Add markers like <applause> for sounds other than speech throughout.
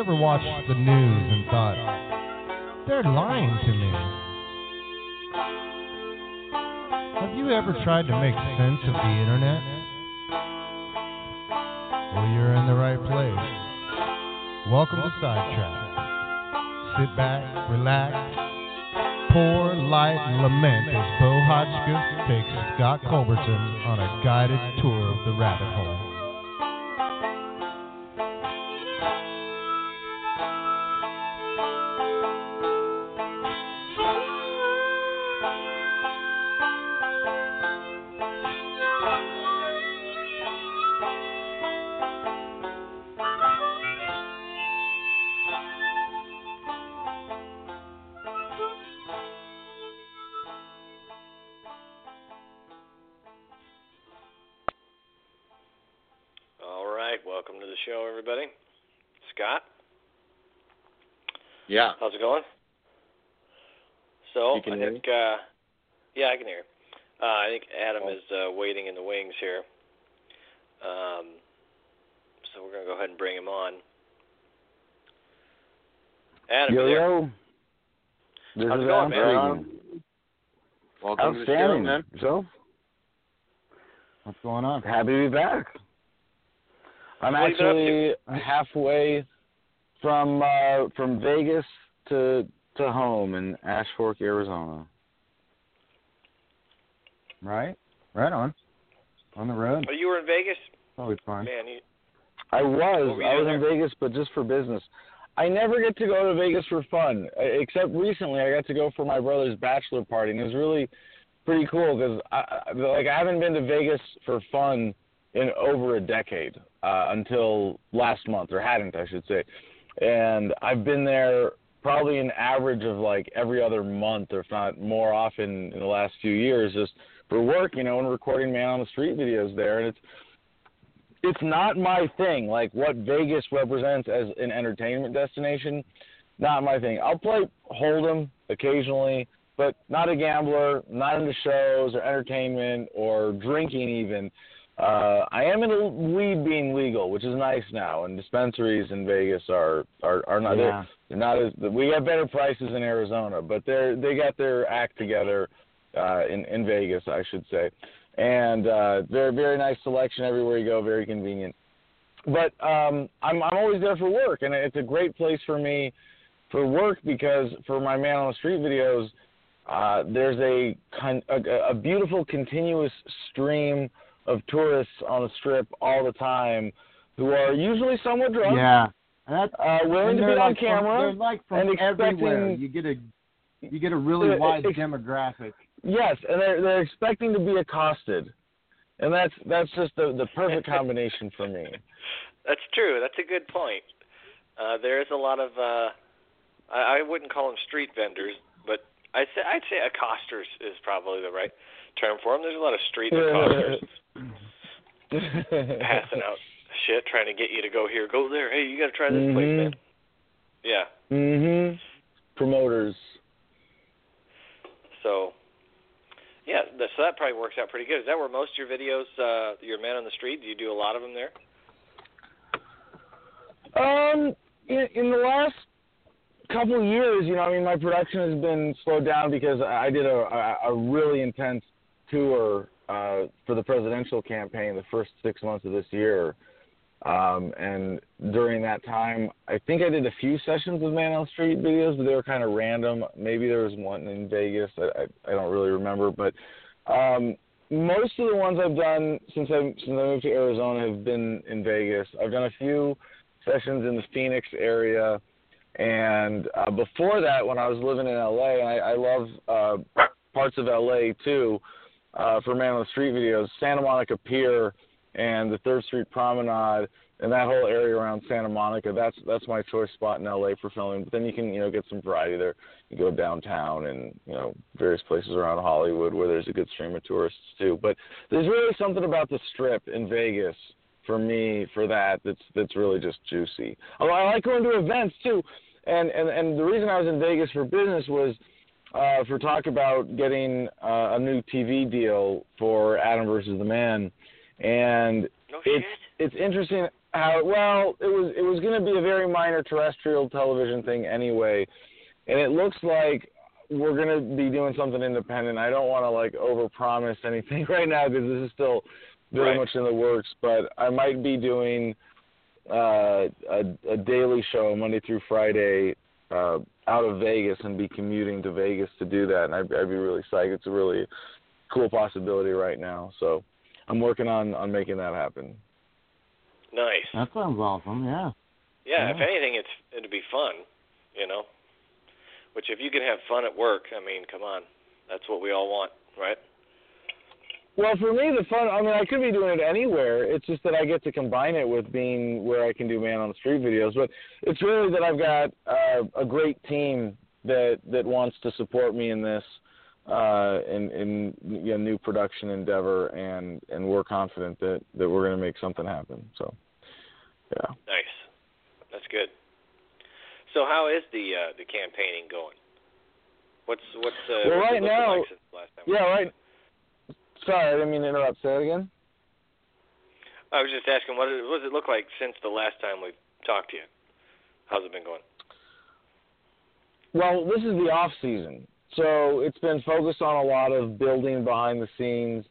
you ever watched the news and thought, they're lying to me? Have you ever tried to make sense of the internet? Well, you're in the right place. Welcome to Sidetrack. Sit back, relax, pour, light, lament as Bo Hotchkiss takes Scott Culberson on a guided tour of the rabbit hole. Yeah. how's it going? So You can I hear think, uh, yeah, I can hear. Uh, I think Adam is uh, waiting in the wings here. Um, so we're gonna go ahead and bring him on. Adam, Yo you there? yo. This How's it is going, Adam man? speaking. Welcome to the show, Outstanding. man. So What's going on? happy to be back. I'm What have you been actually halfway from uh, from Vegas to to home in Ash Fork, Arizona. Right? Right on. On the road. Oh, you were in Vegas, Always fun. man. You, I was What were you I was in there? Vegas, but just for business. I never get to go to Vegas for fun, except recently I got to go for my brother's bachelor party, and it was really pretty cool because I, I- like I haven't been to Vegas for fun in over a decade uh, until last month, or hadn't I should say, and I've been there probably an average of like every other month, or if not more often in the last few years, just for work, you know, and recording man on the street videos there, and it's it's not my thing. Like what Vegas represents as an entertainment destination, not my thing. I'll play Hold'em occasionally, but not a gambler, not into shows or entertainment or drinking even. Uh, I am into weed being legal, which is nice now, and dispensaries in Vegas are are, are not Yeah. they're not as we have better prices in Arizona, but they're they got their act together uh, in in Vegas, I should say and uh, very very nice selection everywhere you go, very convenient. But um, I'm I'm always there for work, and it's a great place for me for work because for my man on the street videos, uh, there's a, con- a a beautiful continuous stream of tourists on the strip all the time who are usually somewhat drunk, Yeah. And that's uh, willing and to they're be on like from- camera. they're like from and everywhere. expecting- You get a you get a really Uh, wide ex- demographic. Yes, and they're they're expecting to be accosted, and that's that's just the the perfect <laughs> combination for me. that's true. That's a good point. Uh, there is a lot of uh, I, I wouldn't call them street vendors, but I'd say I'd say accosters is probably the right term for them. There's a lot of street accosters <laughs> passing out shit, trying to get you to go here, go there. Hey, you got to try this place, Mhm. man. Yeah. Mhm. Promoters. So, yeah, so that probably works out pretty good. Is that where most of your videos, uh, your man on the street, do you do a lot of them there? Um, in, in the last couple of years, you know, I mean, my production has been slowed down because I I did a a, a really intense tour uh, for the presidential campaign the first six months of this year. Um, and during that time, I think I did a few sessions of Man on the Street videos, but they were kind of random. Maybe there was one in Vegas. I, I, I don't really remember, but um, most of the ones I've done since I since I moved to Arizona have been in Vegas. I've done a few sessions in the Phoenix area, and uh, before that, when I was living in LA, and I, I love uh, parts of LA too Uh, for Man on the Street videos. Santa Monica Pier and the Third Street Promenade and that whole area around Santa Monica. That's that's my choice spot in LA for filming. But then you can you know get some variety there. You go downtown and you know various places around Hollywood where there's a good stream of tourists too. But there's really something about the Strip in Vegas for me for that that's that's really just juicy. Although I like going to events too, and and and the reason I was in Vegas for business was uh, for talk about getting uh, a new TV deal for Adam versus the Man, and No it's it's interesting how well it was it was going to be a very minor terrestrial television thing anyway, and it looks like we're going to be doing something independent. I don't want to like overpromise anything <laughs> right now because this is still very Right. much in the works, but I might be doing uh, a, a daily show Monday through Friday uh, out of Vegas and be commuting to Vegas to do that, and I'd, I'd be really psyched. It's a really cool possibility right now, so I'm working on on making that happen. Nice. That sounds awesome. Yeah. Yeah, if anything, it's it'd be fun, you know. Which if you can have fun at work, I mean, come on, that's what we all want, right? Well, for me, the fun. I mean, I could be doing it anywhere. It's just that I get to combine it with being where I can do man on the street videos. But it's really that I've got uh, a great team that that wants to support me in this uh, in in you know, new production endeavor, and and we're confident that that we're going to make something happen. So, yeah. Nice. That's good. So how is the uh, the campaigning going? What's what's uh, Well, right looking now- like since the last time? Yeah. Right. Sorry, I didn't mean to interrupt. Say that again. I was just asking, what, it, what does it look like since the last time we talked to you? How's it been going? Well, this is the off season, so it's been focused on a lot of building behind the scenes,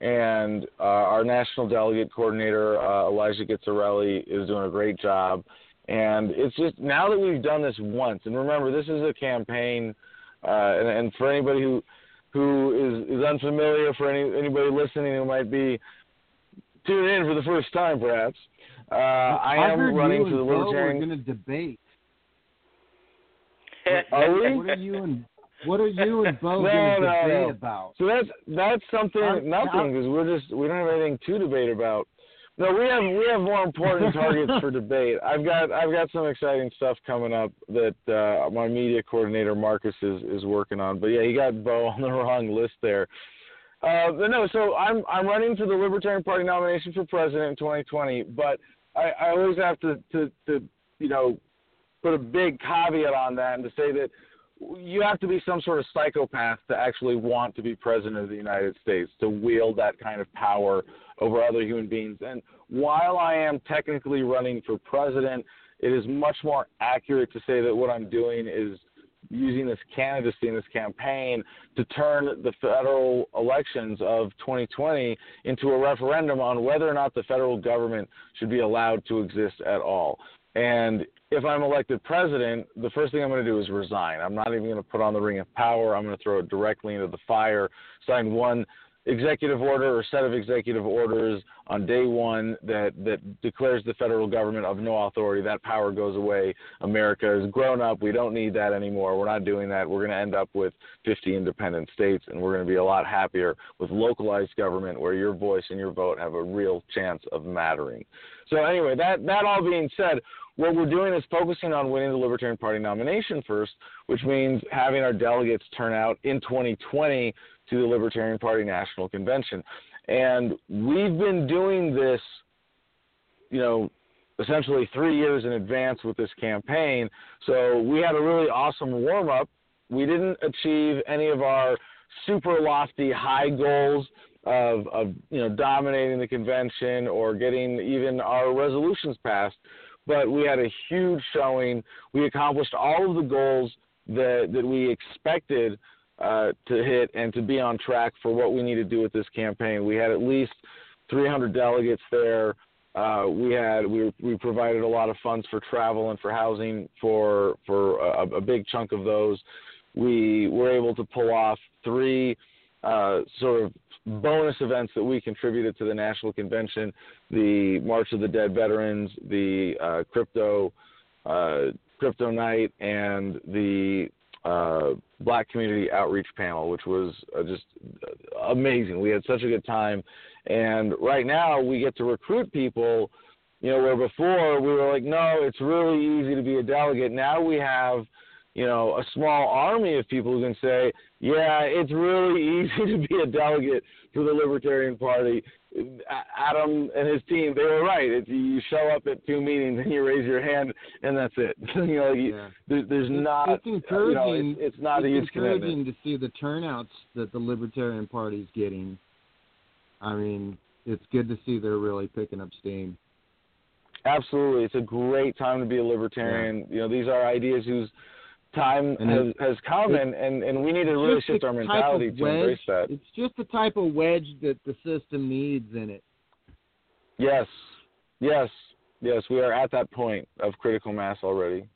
and uh, our national delegate coordinator uh, Elijah Gitzarelli is doing a great job. And it's just now that we've done this once, and remember, this is a campaign, uh, and, and for anybody who who is, is unfamiliar, for any anybody listening who might be tuning in for the first time, perhaps, uh, I am heard running for the Bo Libertarian. We're going to debate. <laughs> Are we? What are you and What are you and Bo <laughs> No, going to no, debate no. about? So that's that's something I'm- nothing because we're just we don't have anything to debate about. No, we have we have more important targets for debate. I've got I've got some exciting stuff coming up that uh, my media coordinator Marcus is is working on. But yeah, he got Bo on the <laughs> wrong list there. Uh, but no, so I'm I'm running for the Libertarian Party nomination for president in 2020. But I, I always have to, to to you know put a big caveat on that and to say that you have to be some sort of psychopath to actually want to be president of the United States, to wield that kind of power over other human beings. And while I am technically running for president, it is much more accurate to say that what I'm doing is using this candidacy and this campaign to turn the federal elections of 2020 into a referendum on whether or not the federal government should be allowed to exist at all. And if I'm elected president, the first thing I'm going to do is resign. I'm not even going to put on the ring of power. I'm going to throw it directly into the fire, sign one executive order or set of executive orders on day one that, that declares the federal government of no authority. That power goes away. America has grown up. We don't need that anymore. We're not doing that. We're going to end up with 50 independent states, and we're going to be a lot happier with localized government where your voice and your vote have a real chance of mattering. So anyway, that, that all being said, what we're doing is focusing on winning the Libertarian Party nomination first, which means having our delegates turn out in 2020 to the Libertarian Party National Convention. And we've been doing this, you know, essentially three years in advance with this campaign. So we had a really awesome warm up. We didn't achieve any of our super lofty high goals of, of you know dominating the convention or getting even our resolutions passed but we had a huge showing. We accomplished all of the goals that that we expected uh, to hit and to be on track for what we need to do with this campaign. We had at least 300 delegates there. Uh, we had we we provided a lot of funds for travel and for housing for for a, a big chunk of those. We were able to pull off three uh, sort of bonus events that we contributed to the national convention: the March of the Dead Veterans, the uh, crypto uh, crypto night, and the uh, Black Community Outreach Panel, which was uh, just amazing. We had such a good time, and right now we get to recruit people. You know, where before we were like, no, it's really easy to be a delegate. Now we have you know, a small army of people who can say, yeah, it's really <laughs> easy to be a delegate for the Libertarian Party. Adam and his team, they were right. It's, you show up at two meetings and you raise your hand, and that's it. <laughs> you know, you, Yeah. there, there's not, it's you know, encouraging. it's, it's not a it's huge encouraging commitment. to see the turnouts that the Libertarian Party is getting. I mean, it's good to see they're really picking up steam. Absolutely, it's a great time to be a libertarian. You know, these are ideas whose time And has it- has come, and, and and we need to really shift our mentality to wedge- embrace that. It's just the type of wedge that the system needs in it. Yes, yes, yes. We are at that point of critical mass already.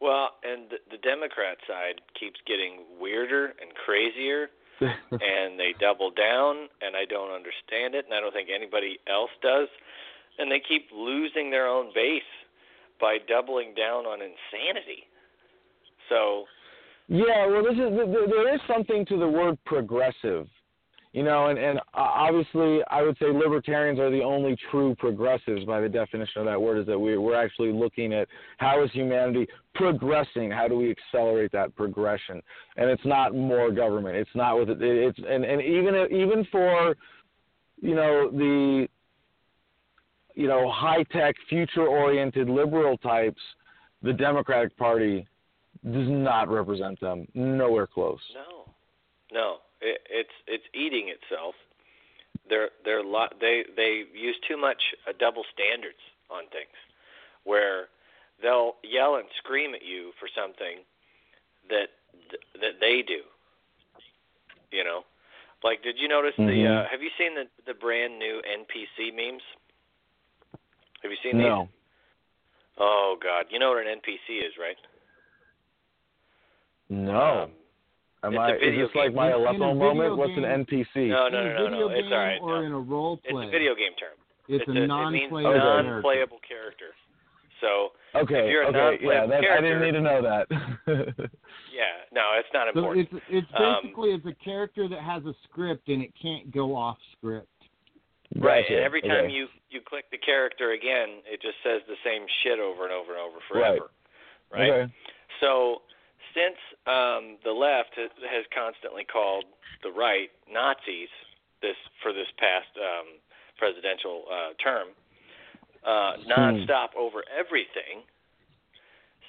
Well, and the, the Democrat side keeps getting weirder and crazier, <laughs> and they double down, and I don't understand it, and I don't think anybody else does, and they keep losing their own base by doubling down on insanity. So, Yeah, well, this is there is something to the word progressive, you know, and and obviously I would say libertarians are the only true progressives by the definition of that word. Is that we we're actually looking at how is humanity progressing? How do we accelerate that progression? And it's not more government. It's not with it. It's and and even even for, you know, the you know high tech future oriented liberal types, the Democratic Party does not represent them. Nowhere close. no, no, it, it's it's eating itself. They're they're lo- they they use too much uh, double standards on things, where they'll yell and scream at you for something that that they do. You know, like did you notice the? Mhm. Uh, have you seen the the brand new NPC memes? Have you seen No. these? Oh God, you know what an NPC is, right? No. Um, Am it's a I? Is video this like my In a Aleppo video moment? What's an NPC? no, no, in no, no, video no. It's game all right. or no. in a role It's a video game term. It's, It's a a, non-playable means character. non-playable character. So Okay. If you're a okay. Yeah. non-playable That, I didn't need to know that. <laughs> yeah, no, it's not So important. it's it's Um, basically it's a character that has a script and it can't go off script. right, Gotcha. and every time Okay. you you click the character again, it just says the same shit over and over and over forever. Right. Okay. So since um, the left has, constantly called the right Nazis this for this past um, presidential uh, term, uh, nonstop over everything.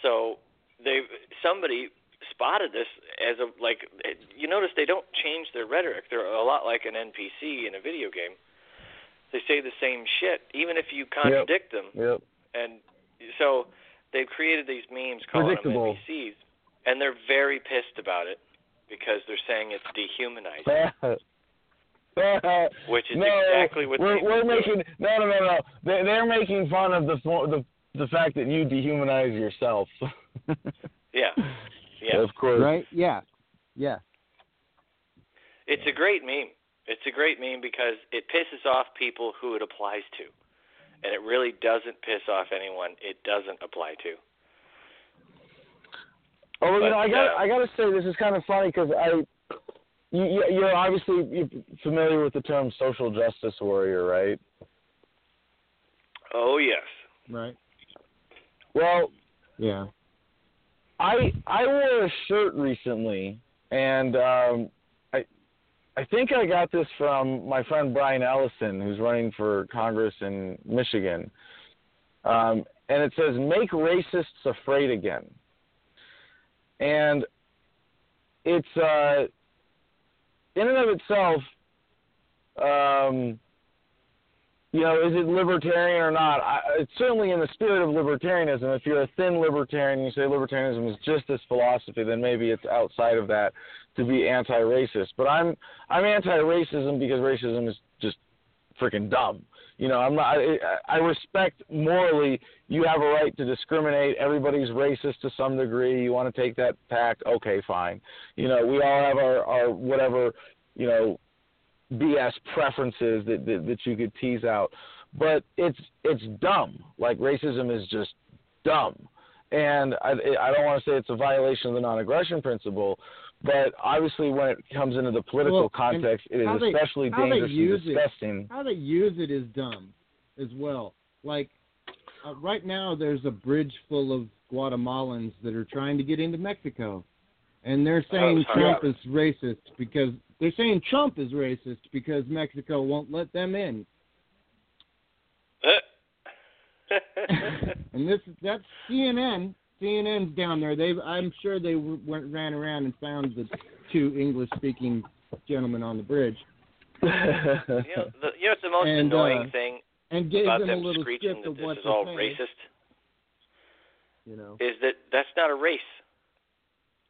So they somebody spotted this as a like you notice they don't change their rhetoric. They're a lot like an NPC in a video game. They say the same shit even if you contradict them Yep. and so they've created these memes calling Predictable. them NPCs, and they're very pissed about it because they're saying it's dehumanizing, <laughs> which is no, exactly what we're, they we're making no no no no they, they're making fun of the the the fact that you dehumanize yourself. <laughs> Yeah, yeah. Of course. Right? Yeah. Yeah. It's a great meme. It's a great meme because it pisses off people who it applies to, and it really doesn't piss off anyone it doesn't apply to. Oh, well, you But, know, I got uh, I got to say this is kind of funny because I, you, you- you're obviously you're familiar with the term social justice warrior, right? Oh yes. Right. Well, Yeah. I I wore a shirt recently, and um, I I think I got this from my friend Brian Ellison, who's running for Congress in Michigan, um, and it says "Make racists afraid again," and it's uh, in and of itself. Um, you know, is it libertarian or not? I, it's certainly in the spirit of libertarianism. If you're a thin libertarian, and you say libertarianism is just this philosophy, then maybe it's outside of that to be anti-racist. But I'm I'm anti-racism because racism is just freaking dumb. You know, I'm not. I, I respect morally. You have a right to discriminate. Everybody's racist to some degree. You want to take that tact? Okay, fine. You know, we all have our our whatever. You know, BS preferences that, that that you could tease out, but it's it's dumb. Like racism is just dumb, and I, I don't want to say it's a violation of the non-aggression principle, but obviously when it comes into the political Well, context, it is they- especially how they dangerous use and it- disgusting. How they use it is dumb, as well. Like uh, right now, there's a bridge full of Guatemalans that are trying to get into Mexico, and they're saying Oh, Trump is racist because they're saying Trump is racist because Mexico won't let them in. <laughs> And this that's CNN. CNN's down there. They I'm sure they went ran around and found the two English-speaking gentlemen on the bridge <laughs> you know, the, you know what's the most And, annoying uh, thing and gave about them a little screeching that of this what is to all say. racist You know. is that that's not a race.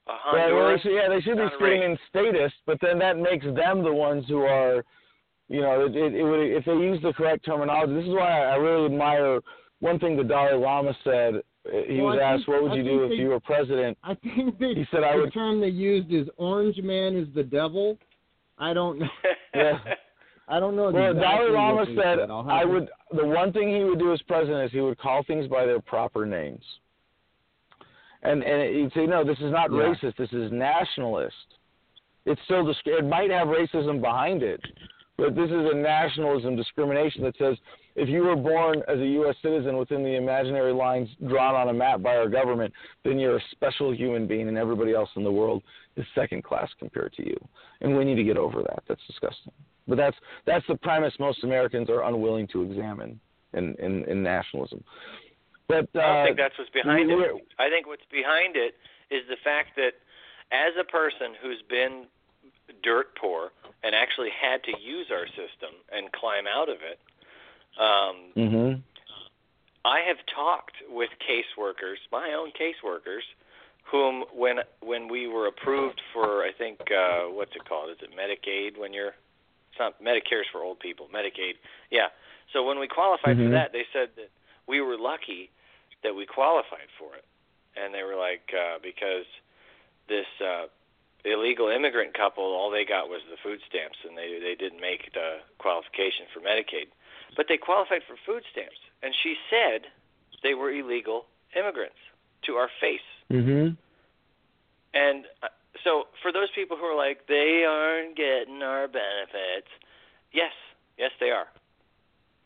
A Right, well, they should, yeah, they should be screaming statist, but then that makes them the ones who are, you know, it, it, it would if they use the correct terminology. This is why I really admire one thing the Dalai Lama said. He Well, was asked, think- "What would I you do if they- you were president?" I think they, He said, "I the would." term they used is "orange man is the devil." I don't know. <laughs> Yeah. I don't know. Well, exactly Dalai Lama said, I'll "I to- would." The one thing he would do as president is he would call things by their proper names. And and he'd say, "No, this is not Yeah. racist. This is nationalist. It's still disc- it might have racism behind it, but this is a nationalism discrimination that says if you were born as a U.S. citizen within the imaginary lines drawn on a map by our government, then you're a special human being, and everybody else in the world is second class compared to you. And we need to get over that. That's disgusting. But that's that's the premise most Americans are unwilling to examine in in, in nationalism. But uh, I don't think that's what's behind it. I think what's behind it is the fact that as a person who's been dirt poor and actually had to use our system and climb out of it, um, Mhm. I have talked with caseworkers, my own caseworkers, whom when when we were approved for I think uh what's it called? Is it Medicaid when you're it's not Medicare's for old people, Medicaid. Yeah. So when we qualified for Mhm. that, they said that we were lucky that we qualified for it. And they were like uh because this uh illegal immigrant couple all they got was the food stamps and they they didn't make the qualification for Medicaid. But they qualified for food stamps. And she said they were illegal immigrants to our face. Mhm. And uh, so for those people who are like they aren't getting our benefits, yes, yes they are.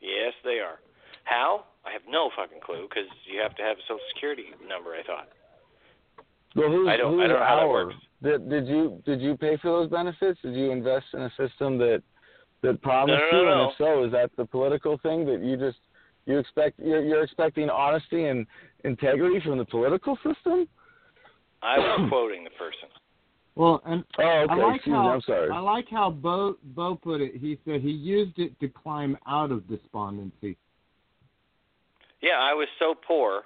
Yes they are. How? I have no fucking clue because you have to have a social security number. I thought. Well, who's, I don't- I don't know how that our? works. Did, did you did you pay for those benefits? Did you invest in a system that that promised no, you? no. And if so, is that the political thing that you just you expect you're, you're expecting honesty and integrity from the political system? I was <clears throat> quoting the person. Well, and Oh, okay. I like Excuse how me. I'm sorry. I like how Bo Bo put it. He said he used it to climb out of despondency. Yeah, I was so poor.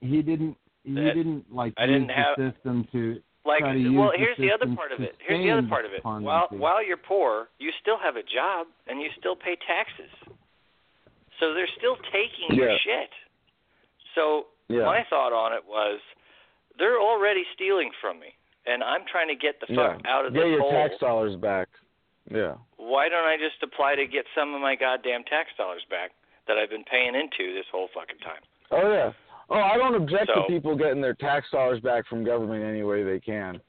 He didn't. He That- didn't like I use didn't the system to. Like, Try to use well, the here's the other part of it. Here's the other part of it. While while you're poor, you still have a job and you still pay taxes. So they're still taking your shit. So Yeah. my thought on it was, they're already stealing from me, and I'm trying to get the fuck yeah. out of Get this your hole. tax dollars back. Yeah. Why don't I just apply to get some of my goddamn tax dollars back that I've been paying into this whole fucking time? Oh yeah. Oh, I don't object to people getting their tax dollars back from government any way they can.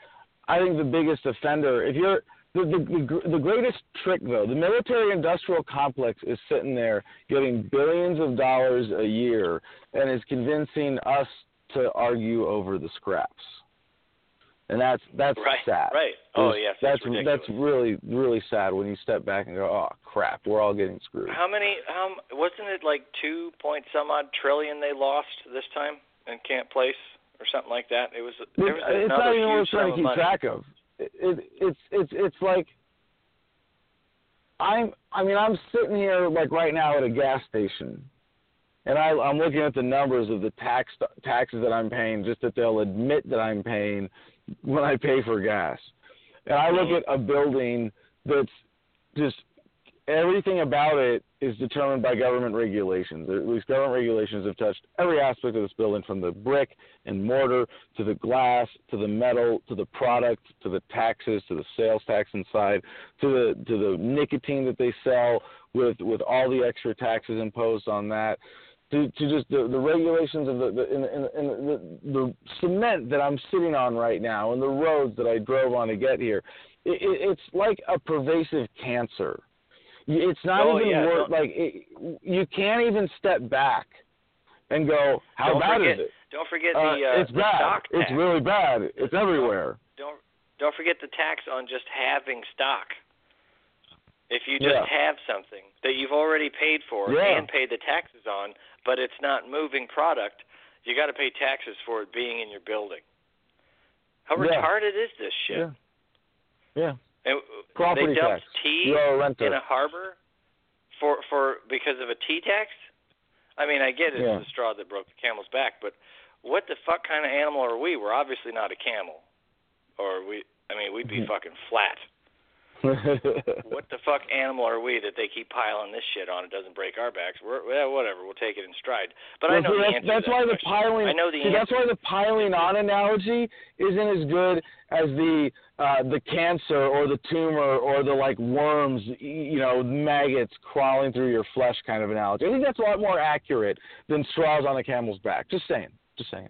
I think the biggest offender, if you're the, the the the greatest trick though, the military-industrial complex is sitting there getting billions of dollars a year and is convincing us to argue over the scraps, and that's that's Right. sad. Right. Oh yes, that's ridiculous. that's really really sad when you step back and go, oh crap, we're all getting screwed. How many? How wasn't it like two point some odd trillion they lost this time in Camp Place or something like that? It was there was it's not even worth trying to keep money. track of. It, it, it's it's it's like I'm. I mean, I'm sitting here like right now at a gas station, and I, I'm looking at the numbers of the tax taxes that I'm paying, just that they'll admit that I'm paying when I pay for gas, and I look at a building that's just everything about it is determined by government regulations. At least government regulations have touched every aspect of this building, from the brick and mortar to the glass to the metal to the product to the taxes to the sales tax inside to the to the nicotine that they sell with with all the extra taxes imposed on that. To, to just the, the regulations of the the, in, in, in the the cement that I'm sitting on right now and the roads that I drove on to get here. It, it, it's like a pervasive cancer. It's not Oh, even yeah, worth like it, you can't even step back and go, how Don't bad forget- is it? Don't forget Uh, the uh, it's bad. stock It's really bad. It's everywhere. don't don't forget the tax on just having stock. If you just Yeah. have something that you've already paid for Yeah. and paid the taxes on, but it's not moving product, you got to pay taxes for it being in your building. How Yeah. retarded is this shit? Yeah. Yeah. And Property they dumped tax. tea a in a harbor for for because of a tea tax. I mean, I get it's Yeah. the straw that broke the camel's back, but what the fuck kind of animal are we? We're obviously not a camel, or we. I mean, we'd be Mhm. fucking flat. What the fuck animal are we that they keep piling this shit on? It doesn't break our backs. We're well, whatever. We'll take it in stride. But I know see, the that's, answer. that's why the piling. I know the see, answer. that's why the piling on analogy isn't as good as the uh, the cancer or the tumor or the like worms, you know, maggots crawling through your flesh kind of analogy. I think that's a lot more accurate than straws on a camel's back. Just saying. Just saying.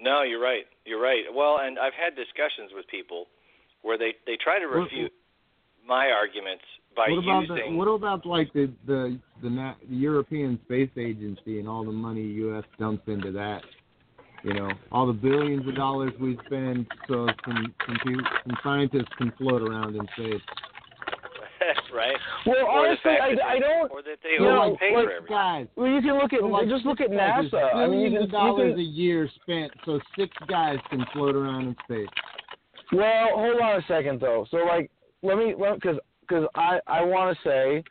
No, you're right. You're right. Well, and I've had discussions with people where they they try to refute my arguments by what about the, using. what about like the the the, Na- the European Space Agency and all the money U.S. dumps into that? You know, all the billions of dollars we spend so some some, pe- some scientists can float around in space. <laughs> right? Well, Or honestly, fact I, that I don't. Or that they you know, overpay like, for everything. Guys, Well, you can look at so like just look at guys, NASA. there's I mean, you can, of you dollars can a year spent so six guys can float around in space. Well, hold on a second though. So like, let me because because I I want to say,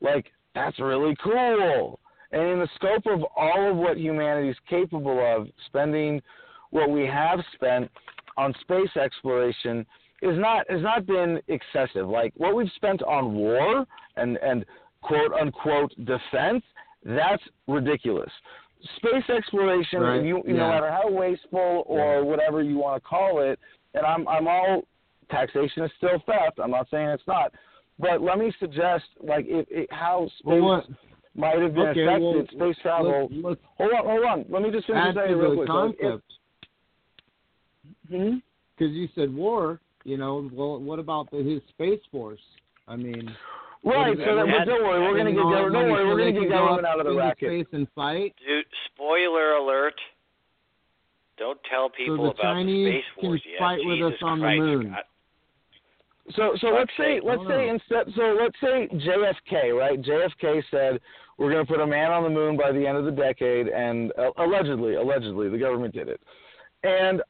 like that's really cool. And in the scope of all of what humanity is capable of, spending what we have spent on space exploration is not has not been excessive. Like what we've spent on war and and quote unquote defense, that's ridiculous. Space exploration, Right, you, no yeah. matter how wasteful or whatever you want to call it, and I'm I'm all taxation is still theft. I'm not saying it's not, but let me suggest like it, it, how space Well, what? might have been Okay, affected. well, space travel. Let's, let's hold on, hold on. Let me just finish add saying real quick. So if- hmm? because you said war. You know, well, what about the, his space force? I mean, Right. So that, is but don't worry, we're gonna get that government. Don't worry, we're gonna can get go government up out of the racket. Space and fight. Dude, spoiler alert. Don't tell people the about Chinese the space can wars yet. fight with Jesus us on the Christ, moon. So so let's say let's say instead so let's say JFK right? JFK said we're going to put a man on the moon by the end of the decade and uh, allegedly allegedly the government did it. And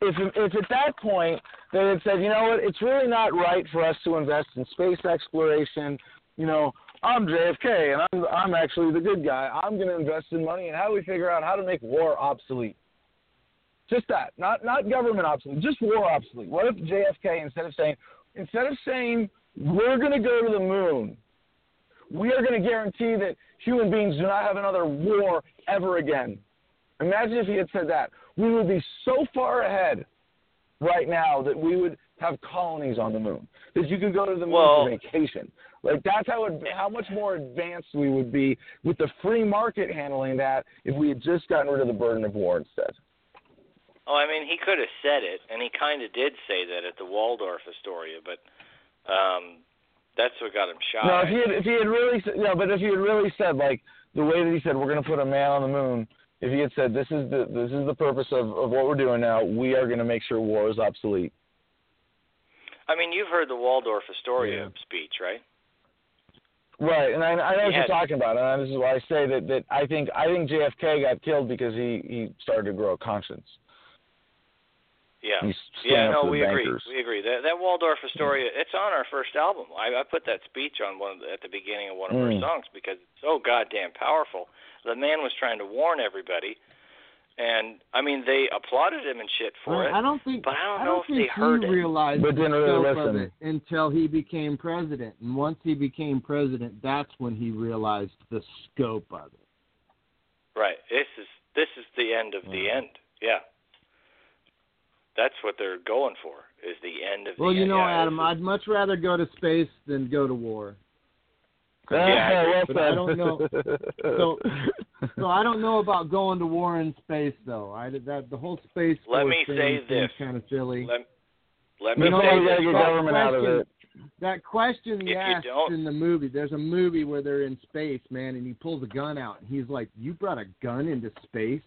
if if at that point they had said you know what? It's really not right for us to invest in space exploration. You know I'm JFK and I'm I'm actually the good guy. I'm going to invest in money and how do we figure out how to make war obsolete. Just that, not not government obsolete, just war obsolete. What if JFK instead of saying instead of saying we're going to go to the moon, we are going to guarantee that human beings do not have another war ever again. Imagine if he had said that. We would be so far ahead right now that we would have colonies on the moon. That you could go to the moon Well- for vacation. Like that's how it, how much more advanced we would be with the free market handling that if we had just gotten rid of the burden of war instead. Oh, I mean, he could have said it, and he kind of did say that at the Waldorf Astoria, but um, that's what got him shot. No, if he had, if he had really, no, but if he had really said like the way that he said we're going to put a man on the moon, if he had said this is the this is the purpose of of what we're doing now, we are going to make sure war is obsolete. I mean, you've heard the Waldorf Astoria Yeah. speech, right? Right, and I, I know He what you're talking about, and this is why I say that that I think I think JFK got killed because he he started to grow a conscience. Yeah. He's Yeah, no, up to we agree. bankers. We agree. That that Waldorf Astoria, it's on our first album. I, I put that speech on one of the, at the beginning of one of Mm. our songs because it's so goddamn powerful. The man was trying to warn everybody, and I mean they applauded him and shit for I, it. I don't think. but I don't I know don't if think they heard he it. realized But the didn't really scope of listen. it until he became president. And once he became president, that's when he realized the scope of it. Right. This is this is the end of the Mm. end. Yeah. That's what they're going for. Is the end of Well, the Well, you know, yeah, Adam, is- I'd much rather go to space than go to war. Ah, yeah, well but I said. don't know. So, so I don't know about going to war in space, though. I that the whole space. Let me thing say this. kind of silly. Let, let me You know, say we this. government out of question- it. That question If he asked in the movie. There's a movie where they're in space, man, and he pulls a gun out, and he's like, "You brought a gun into space?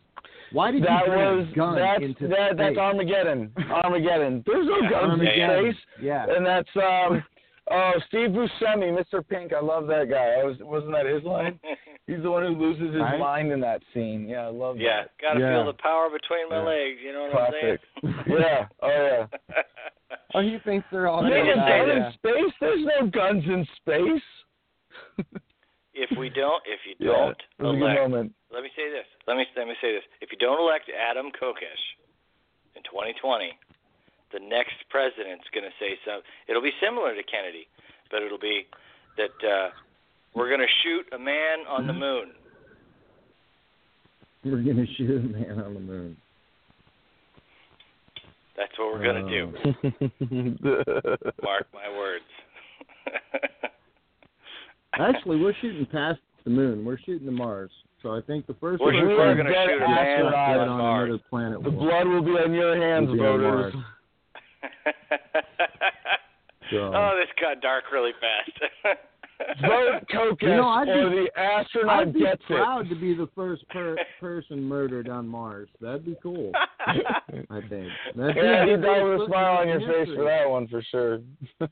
Why did That you bring was a gun that's into that, space?" that's Armageddon. Armageddon. There's no Yeah, guns in space, Yeah. and that's um oh Steve Buscemi, Mr. Pink. I love that guy. I was wasn't that his line? <laughs> He's the one who loses his Right? mind in that scene. Yeah, I love that. yeah, that. gotta Yeah. feel the power between my Yeah. legs. You know what Classic. I'm saying? <laughs> yeah. Oh yeah. <laughs> saying? Oh, he thinks they're all You Let me have say gun yeah. in space? There's no guns in space. <laughs> if we don't, if you yeah, don't it was a elect, moment. let me say this. Let me let me say this. If you don't elect Adam Kokesh in 2020, the next president's going to say something. It'll be similar to Kennedy, but it'll be that uh, we're going to shoot a man on the moon. We're gonna shoot a man on the moon. That's what we're going to do. Uh, Mark my words. <laughs> Actually, we're shooting past the moon. We're shooting to Mars. So I think the first We're- person we're gonna shoot a astronauts man on on Mars. another planet. the will. blood will be on your hands, Will be on voters. <laughs> So- oh, this got dark really fast. <laughs> Vote Kokesh You know, I'd or be- the astronaut I'd be gets proud to be the first per- person murdered on Mars. That'd be cool. <laughs> I think. That'd <laughs> Yeah, you good die with a smile on your face for that one for sure. <laughs>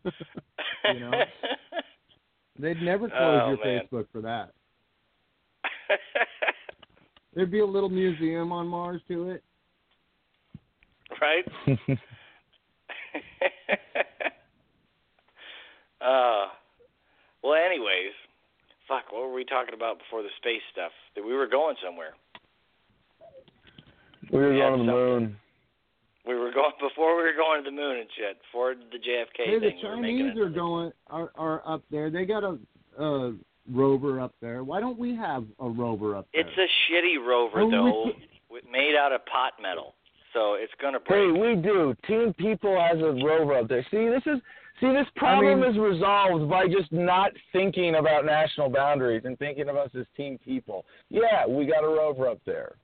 You know? They'd never close Oh, your man. Facebook for that. There'd be a little museum on Mars to it. right? uh, well, anyways, fuck. What were we talking about before the space stuff? That we were going somewhere. We were We going to the something. moon. We were going before we were going to the moon and shit. Before the JFK Hey, the thing. we were Chinese it- are going are are up there. They got a uh, rover up there. Why don't we have a rover up there? It's a shitty rover Oh, though, put- with made out of pot metal. So it's gonna Hey, we do. Team People has a rover up there. See, this is see this problem mean- is resolved by just not thinking about national boundaries and thinking of us as Team People. Yeah, we got a rover up there.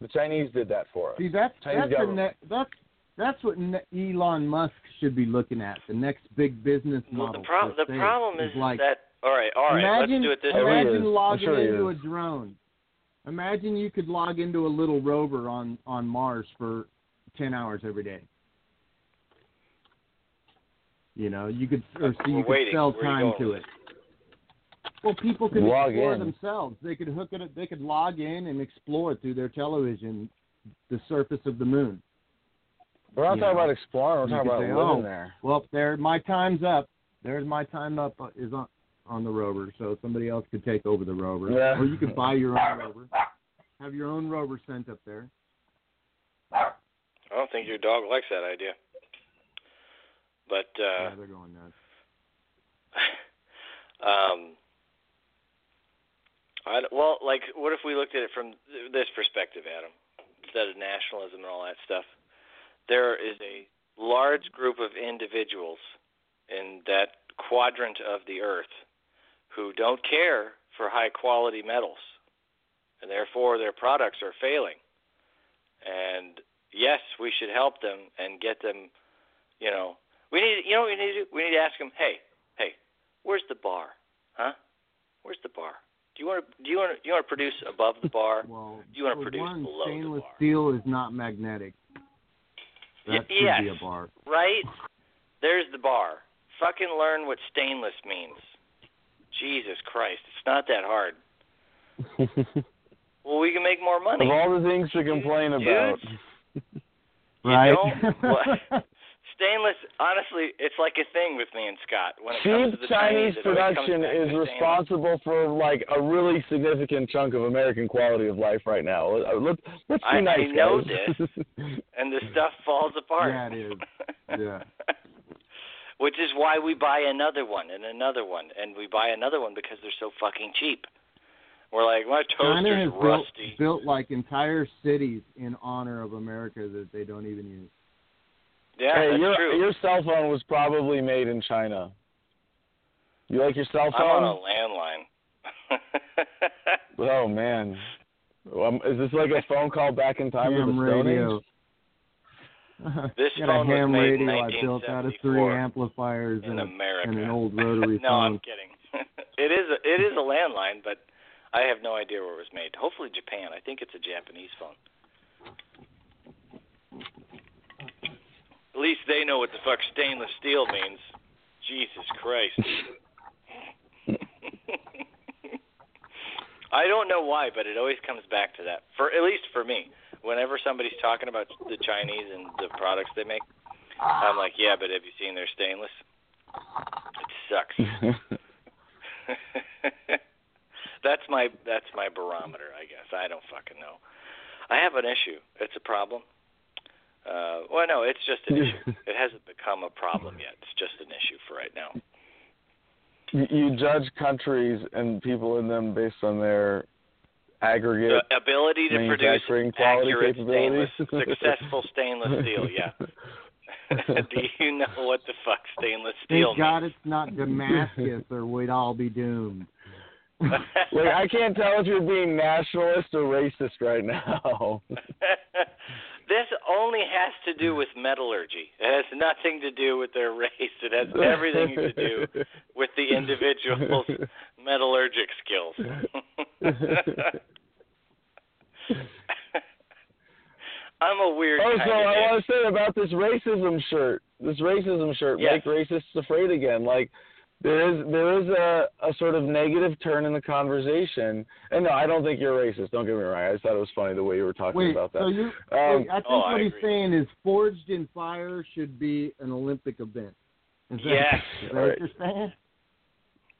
The Chinese did that for us. See, that's Chinese that's, the ne- that's that's what ne- Elon Musk should be looking at. The next big business well, model. the, pro- the problem is like that. All right, all right. imagine let's do it this way. imagine logging sure into a drone. Imagine you could log into a little rover on on Mars for ten hours every day. You know, you could or so you We're could waiting. sell Where time to it. Well, people could Log explore in. themselves. They could hook it. They could log in and explore through their television the surface of the moon. We're not you talking know, about exploring. We're you talking about say, living oh, there. Well, there, my time's up. There's my time up uh, is on on the rover, so somebody else could take over the rover, Yeah. or you could buy your own <laughs> rover, have your own rover sent up there. I don't think your dog likes that idea. But uh yeah, they're going nuts. <laughs> um I well, like what if we looked at it from this perspective, Adam? Instead of nationalism and all that stuff. There is a large group of individuals in that quadrant of the earth who don't care for high quality metals and therefore their products are failing. And yes, we should help them and get them, you know, we need you know what we need to do? We need to ask them, "Hey, hey, where's the bar? Huh? Where's the bar? Do you want to do you want to do you want to produce above the bar? <laughs> Well, You wanna produce one, below the stainless bar. steel is not magnetic. Y- That should yes. be a bar. Right? <laughs> There's the bar. Fucking learn what stainless means. Jesus Christ, it's not that hard. <laughs> Well, we can make more money. Of all the things to complain Dudes, about. You Right. don't- what- Stainless, honestly, it's like a thing with me and Scott. When it comes to Cheap the Chinese it always comes production is stainless. responsible for like a really significant chunk of American quality of life right now. Uh, Let's let's be I- I know guys. <laughs> and the stuff falls apart. Yeah, it is. <laughs> Yeah. Which is why we buy another one and another one, and we buy another one because they're so fucking cheap. We're like, my China toaster's has built, rusty. built like entire cities in honor of America that they don't even use. Yeah, hey, that's your true. your cell phone was probably made in China. You like your cell phone? I'm phone? on a landline. Oh <laughs> man, um, is this like a <laughs> phone call back in time to the ham Stone radio. <laughs> Age? This Got phone a was ham made in radio I built out of three 1974 amplifiers in and, America. and an old rotary no, phone. I'm kidding. it is a, it is a landline, but I have no idea where it was made. Hopefully Japan. I think it's a Japanese phone. At least they know what the fuck stainless steel means. Jesus Christ. <laughs> I don't know why, but it always comes back to that. For at least for me, whenever somebody's talking about the Chinese and the products they make, I'm like, yeah, but have you seen their stainless? It sucks. <laughs> that's my that's my barometer, I guess. I don't fucking know. I have an issue. It's a problem. Uh, well, no, it's just an issue. It hasn't become a problem yet. It's just an issue for right now. you, you judge countries and people in them based on their aggregate The ability to produce manufacturing quality accurate stainless, successful stainless steel. Yeah. <laughs> Do you know what the fuck stainless steel Thank God means? it's not Damascus, or we'd all be doomed. <laughs> Like I can't tell if you're being nationalist or racist right now. <laughs> this only has to do with metallurgy. It has nothing to do with their race. It has everything to do with the individual's <laughs> metallurgic skills. <laughs> I'm a weird Oh, so I want to say about this racism shirt. This racism shirt, Yes. make racists afraid again. Like there is there is a a sort of negative turn in the conversation. And no, I don't think you're racist. Don't get me wrong. I just thought it was funny the way you were talking Wait, about that. so you? Um, wait, I think Oh, what I he's saying is forged in fire should be an Olympic event. Is that, Yes. is that Right. what you're saying?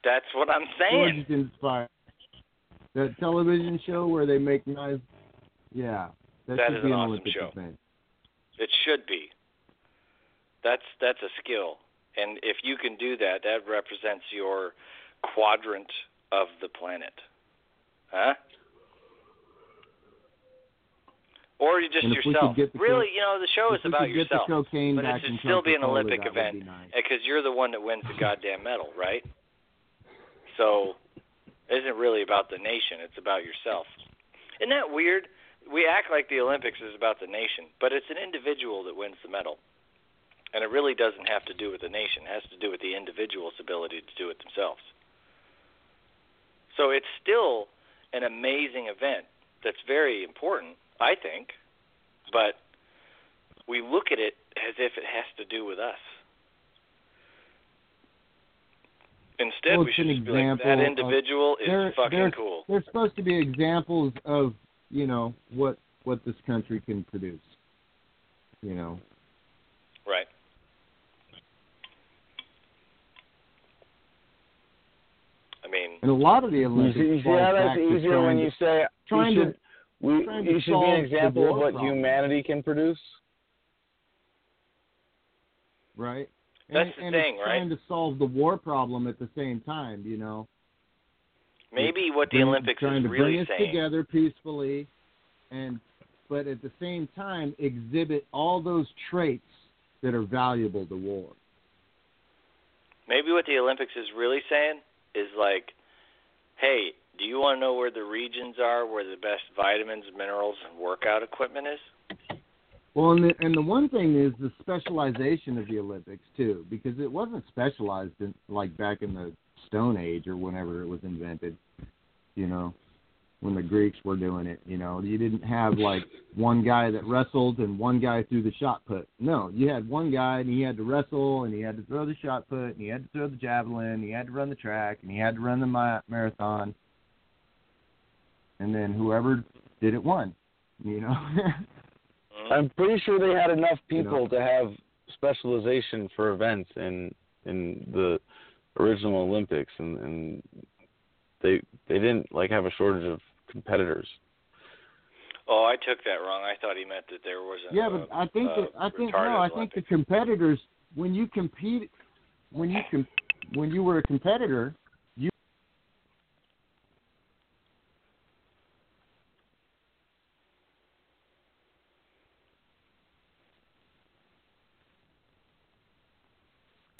That's what I'm saying. Forged in fire. That television show where they make knives. Yeah, that, That should is be an an awesome Olympic show. event. It should be. That's that's a skill, and if you can do that, that represents your quadrant of the planet, huh? Or you just And if we yourself. could get the really, co- you know, the show is about yourself, but it should still be an Olympic event be nice. Eh, because you're the one that wins the goddamn medal, right? So, it isn't really about the nation; it's about yourself. Isn't that weird? We act like the Olympics is about the nation, but it's an individual that wins the medal. And it really doesn't have to do with the nation. It has to do with the individual's ability to do it themselves. So it's still an amazing event that's very important, I think, but we look at it as if it has to do with us. Instead, Well, we should just be like, that example of- individual is There- fucking there's- cool. There's supposed to be examples of you know what what this country can produce. You know, Right. I mean, and a lot of the You Olympics. see, you see falls how that's easier when to- you say trying you to- we, trying to should be an example of what problem. humanity can produce. right? That's and, the and thing, it's right? Trying to solve the war problem at the same time, you know. maybe what the Bring- Olympics trying is to really bring us saying. together peacefully, and but at the same time exhibit all those traits that are valuable to war. Maybe what the Olympics is really saying is like, hey, do you want to know where the regions are where the best vitamins, minerals, and workout equipment is? Well, and the, and the one thing is the specialization of the Olympics too, because it wasn't specialized in like back in the Stone Age or whenever it was invented. You know, when the Greeks were doing it, you know, you didn't have like one guy that wrestled and one guy threw the shot put. No, you had one guy and he had to wrestle and he had to throw the shot put and he had to throw the javelin, and he had to run the track and he had to run the ma- marathon. And then whoever did it won. You know. <laughs> I'm pretty sure they had enough You people know. to have specialization for events in in the original Olympics, and, and they they didn't like have a shortage of competitors. Oh, I took that wrong. I thought he meant that there wasn't. Yeah, but I think that I think no, retarded I think the competitors when you compete when you com- when you were a competitor,